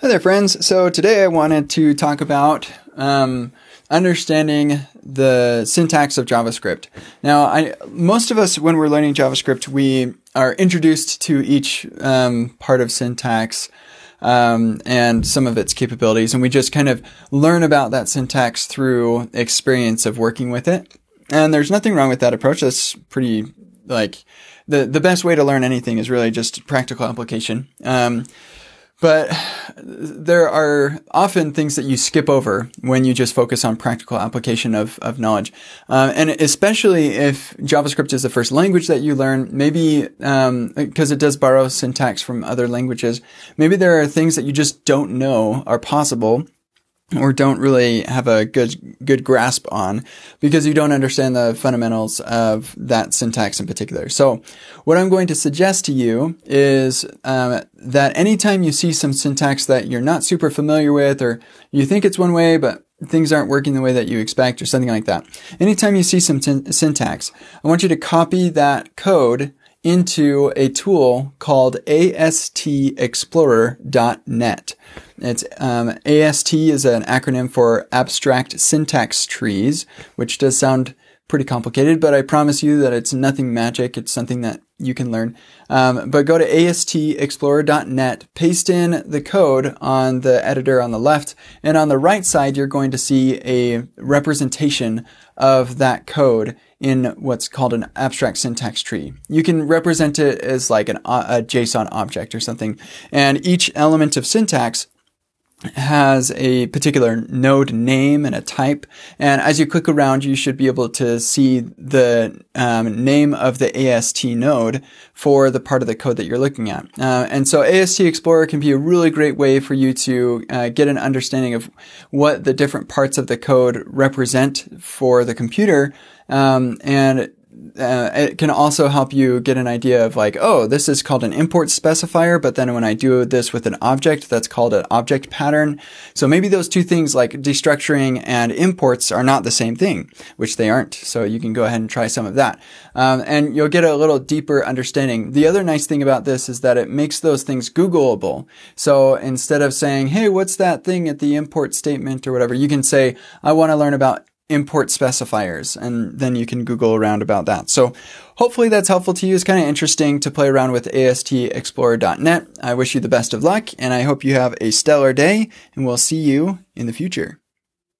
Hi there, friends. So today I wanted to talk about um, understanding the syntax of JavaScript. Now, I, most of us, when we're learning JavaScript, we are introduced to each um, part of syntax um, and some of its capabilities, and we just kind of learn about that syntax through experience of working with it. And there's nothing wrong with that approach. That's pretty like the the best way to learn anything is really just practical application. But there are often things that you skip over when you just focus on practical application of, of knowledge. Uh, and especially if JavaScript is the first language that you learn, maybe because um, it does borrow syntax from other languages, maybe there are things that you just don't know are possible or don't really have a good good grasp on because you don't understand the fundamentals of that syntax in particular. So, what I'm going to suggest to you is um, that anytime you see some syntax that you're not super familiar with, or you think it's one way but things aren't working the way that you expect, or something like that, anytime you see some t- syntax, I want you to copy that code into a tool called astexplorer.net. It's um, AST is an acronym for Abstract Syntax Trees, which does sound pretty complicated, but I promise you that it's nothing magic. It's something that you can learn. Um, but go to astexplorer.net, paste in the code on the editor on the left, and on the right side, you're going to see a representation of that code in what's called an abstract syntax tree. You can represent it as like an, a JSON object or something, and each element of syntax has a particular node name and a type. And as you click around, you should be able to see the um, name of the AST node for the part of the code that you're looking at. Uh, and so AST Explorer can be a really great way for you to uh, get an understanding of what the different parts of the code represent for the computer. Um, and uh, it can also help you get an idea of like, oh, this is called an import specifier, but then when I do this with an object, that's called an object pattern. So maybe those two things like destructuring and imports are not the same thing, which they aren't. So you can go ahead and try some of that. Um, and you'll get a little deeper understanding. The other nice thing about this is that it makes those things Googleable. So instead of saying, hey, what's that thing at the import statement or whatever, you can say, I want to learn about import specifiers and then you can google around about that. So hopefully that's helpful to you. It's kind of interesting to play around with astexplorer.net i wish you the best of luck and i hope you have a stellar day and we'll see you in the future